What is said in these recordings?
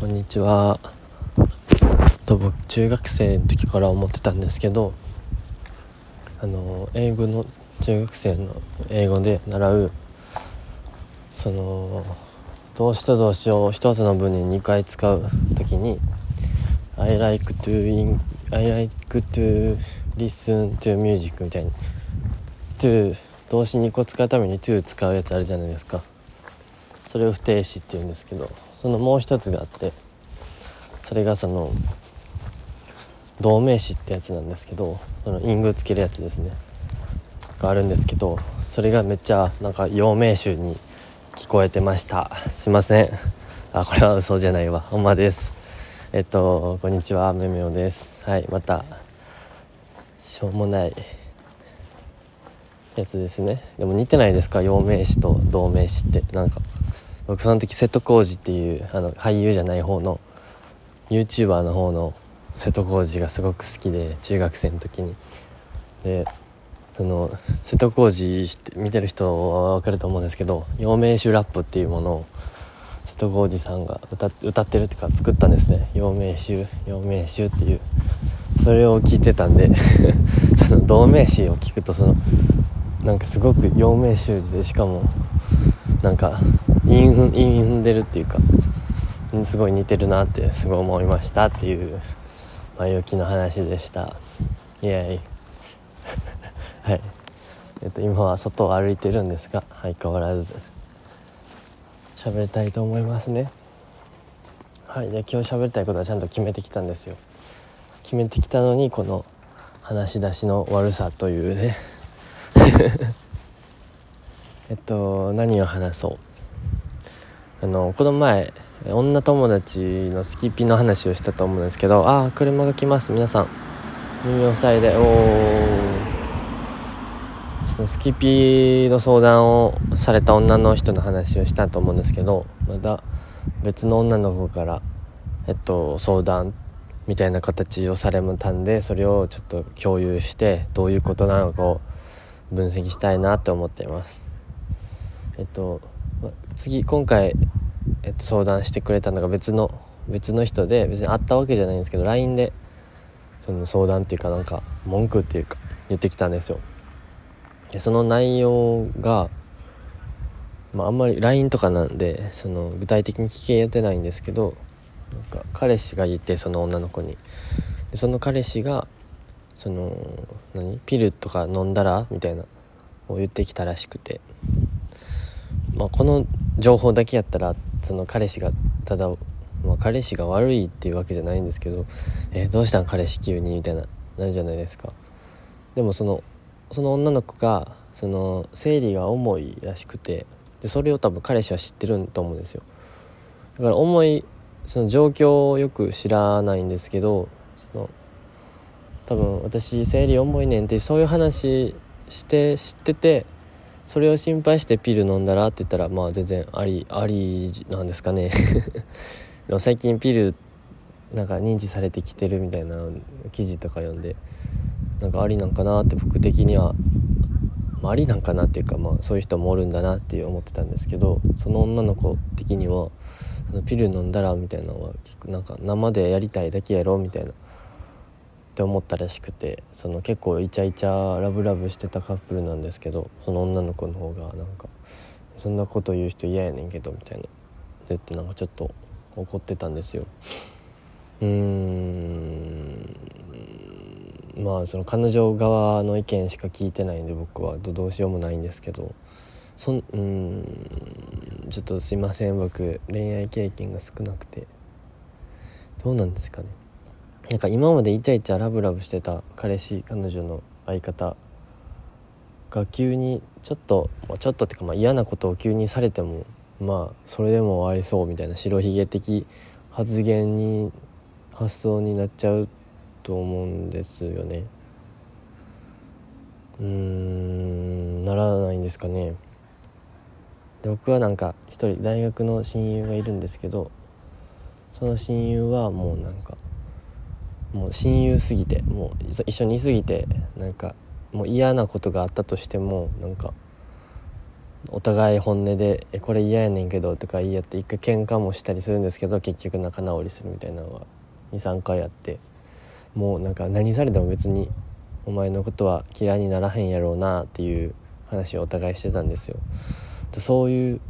こんにちは。と僕中学生の時から思ってたんですけどあの英語の中学生の英語で習うその動詞と動詞を一つの文に2回使う時に「I like to, in, I like to listen to music」みたいに「to」動詞2個使うために「to」使うやつあるじゃないですか。それを不定詞って言うんですけど。そのもう一つがあってそれがその同名詞ってやつなんですけどその隠語つけるやつですね。があるんですけどそれがめっちゃなんか陽明詞に聞こえてました。すいません。あこれは嘘じゃないわ。ほんまです。えっとこんにちは。めめおです。はいまたしょうもないやつですね。でも似てないですか？陽明詞と同名詞って。なんか僕その時瀬戸康史っていうあの俳優じゃない方の YouTuber の方の瀬戸康史がすごく好きで中学生の時に。でその瀬戸康史見てる人は分かると思うんですけど「陽明酒ラップ」っていうものを瀬戸康史さんが歌歌ってるっていうか作ったんですね「陽明酒陽明酒」っていう。それを聞いてたんで その同名詞を聞くとそのなんかすごく陽明酒でしかもなんか韻踏踏んでるっていうかすごい似てるなってすごい思いましたっていう前置きの話でした。イエーイ。はい。えっと今は外を歩いてるんですが相変わらず喋りたいと思いますね。はい。で今日喋りたいことはちゃんと決めてきたんですよ。決めてきたのにこの話し出しの悪さというね。えっと何を話そう？あのこの前女友達のスキピの話をしたと思うんですけどああ車が来ます。皆さん耳を塞いで。おおそのスキピの相談をされた女の人の話をしたと思うんですけどまだ別の女の子からえっと相談みたいな形をされたんでそれをちょっと共有してどういうことなのかを分析したいなと思っています。えっと次今回、えっと、相談してくれたのが別の別の人で別に会ったわけじゃないんですけど LINE でその相談っていうかなんか文句っていうか言ってきたんですよ。でその内容が、まあ、あんまり LINE とかなんでその具体的に聞けてないんですけどなんか彼氏がいてその女の子に。でその彼氏がその何？ピルとか飲んだら？みたいなを言ってきたらしくて。まあ、この情報だけやったらその彼氏がただ、まあ、彼氏が悪いっていうわけじゃないんですけど「えー、どうしたん彼氏急に」みたいななるじゃないですか。でもそのその女の子がその生理が重いらしくてでそれを多分彼氏は知ってると思うんですよ。だから重いその状況をよく知らないんですけどその多分私生理重いねんってそういう話して知っててそれを心配してピル飲んだらって言ったらまあ全然ありありなんですかね。でも最近ピルなんか認知されてきてるみたいな記事とか読んでなんかありなんかなって僕的には、まあ、ありなんかなっていうかまあそういう人もおるんだなって思ってたんですけどその女の子的にはピル飲んだらみたいなのはなんか生でやりたいだけやろみたいな。って思ったらしくてその結構イチャイチャラブラブしてたカップルなんですけどその女の子の方がなんか「そんなこと言う人嫌やねんけど」みたいなでってなんかちょっと怒ってたんですよ。うーん。まあその彼女側の意見しか聞いてないんで僕はどうしようもないんですけどそんうん。ちょっとすいません僕恋愛経験が少なくて。どうなんですかね。なんか今までイチャイチャラブラブしてた彼氏彼女の相方が急にちょっと、まあ、ちょっとっていうかまあ嫌なことを急にされてもまあそれでも愛そうみたいな白ひげ的発言に発想になっちゃうと思うんですよね。うーんならないんですかね。僕はなんか一人大学の親友がいるんですけどその親友はもうなんかもう親友すぎてもう一緒にいすぎてなんかもう嫌なことがあったとしてもなんかお互い本音で「えこれ嫌やねんけど」とか言い合って一回喧嘩もしたりするんですけど結局仲直りするみたいなのが23回あってもうなんか何されても別にお前のことは嫌いにならへんやろうなっていう話をお互いしてたんですよ。そういう、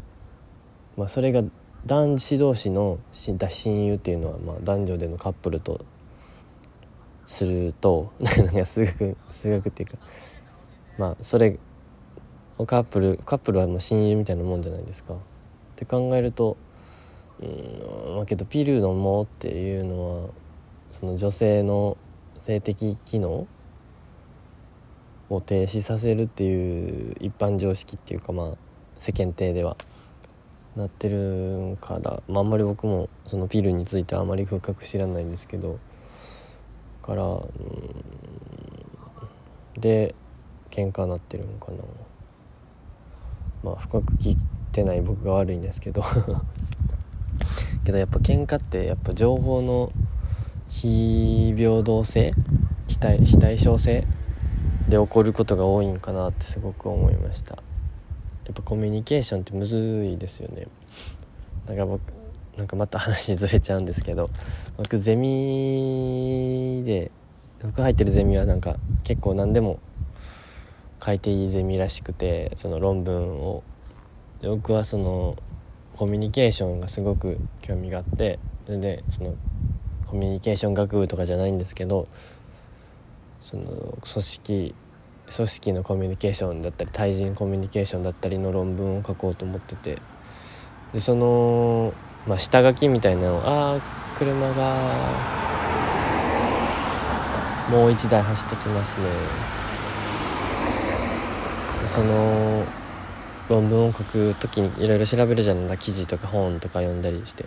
まあ、それが男子同士の親友っていうのは、まあ、男女でのカップルとすると なんか数学数学っていうかまあそれカップルカップルはもう親友みたいなもんじゃないですか。って考えるとうんまあけどピル飲もっていうのはその女性の性的機能を停止させるっていう一般常識っていうかまあ世間体ではなってるから、まあ、あんまり僕もそのピルについてはあまり深く知らないんですけどからうんで喧嘩なってるのかな。まあ深く聞いてない僕が悪いんですけど。けどやっぱ喧嘩ってやっぱ情報の非平等性非対非対称性で起こることが多いんかなってすごく思いました。やっぱコミュニケーションってむずいですよね。なんか僕なんかまた話ずれちゃうんですけど僕ゼミで僕入ってるゼミはなんか結構何でも書いていいゼミらしくてその論文を。僕はそのコミュニケーションがすごく興味があってそれでそのコミュニケーション学部とかじゃないんですけどその組織組織のコミュニケーションだったり対人コミュニケーションだったりの論文を書こうと思ってて。でその、まあ、下書きみたいなの。ああ車が。もう一台走ってきますね。その論文を書く時にいろいろ調べるじゃない。ですか記事とか本とか読んだりして。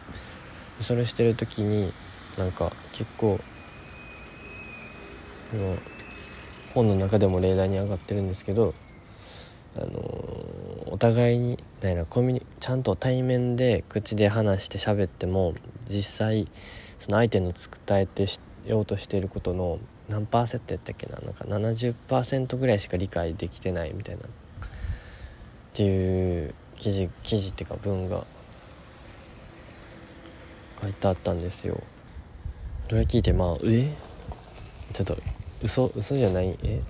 それしてる時になんか結構本の中でも例題に上がってるんですけど、あのお互いにだなコミュニちゃんと対面で口で話して喋っても実際その相手の伝えてようとしていることの何パーセントやったっけななんか70%ぐらいしか理解できてないみたいなっていう記事記事っていうか文が書いてあったんですよ。それ聞いてまあえ？ちょっと嘘嘘じゃない？え？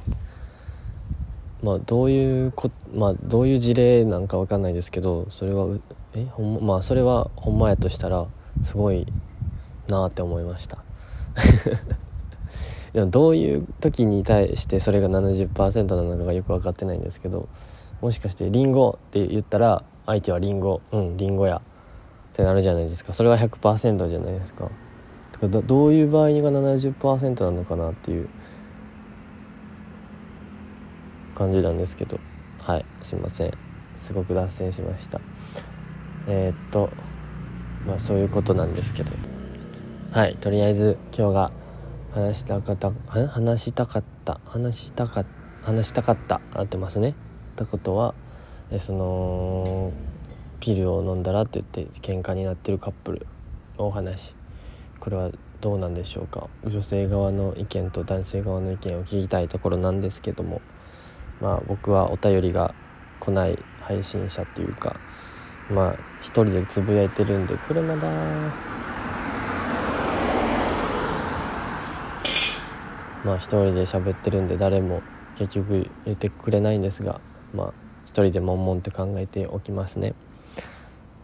まあどういうこまあどういう事例なんかわかんないですけどそれはえほんまあそれはほんまやとしたらすごいなって思いました。でもどういう時に対してそれが70%なのかがよく分かってないんですけどもしかして「りんご」って言ったら相手は「りんご」うんりんごやってなるじゃないですか。それは100%じゃないですか。どどういう場合が70%なのかなっていう感じなんですけど。はい。すいません。すごく脱線しました。えー、っとまあそういうことなんですけど。はい。とりあえず今日が話したかった話したかった？話したかった？話したかった？合ってますね。ってことはえそのピルを飲んだらって言って喧嘩になってるカップルのお話。これはどうなんでしょうか？女性側の意見と男性側の意見を聞きたいところなんですけども。まあ僕はお便りが来ない配信者っていうかまあ一人でつぶやいてるんで車だまあ一人で喋ってるんで誰も結局言ってくれないんですがまあ一人で悶々と考えておきますね。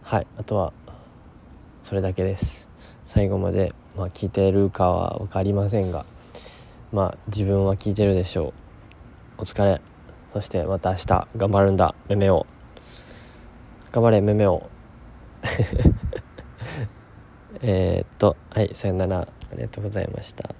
はいあとはそれだけです。最後まで、まあ、聞いてるかは分かりませんがまあ自分は聞いてるでしょう。お疲れ。そしてまた明日頑張るんだ。めめを。頑張れめめを。えっとはいさよなら。ありがとうございました。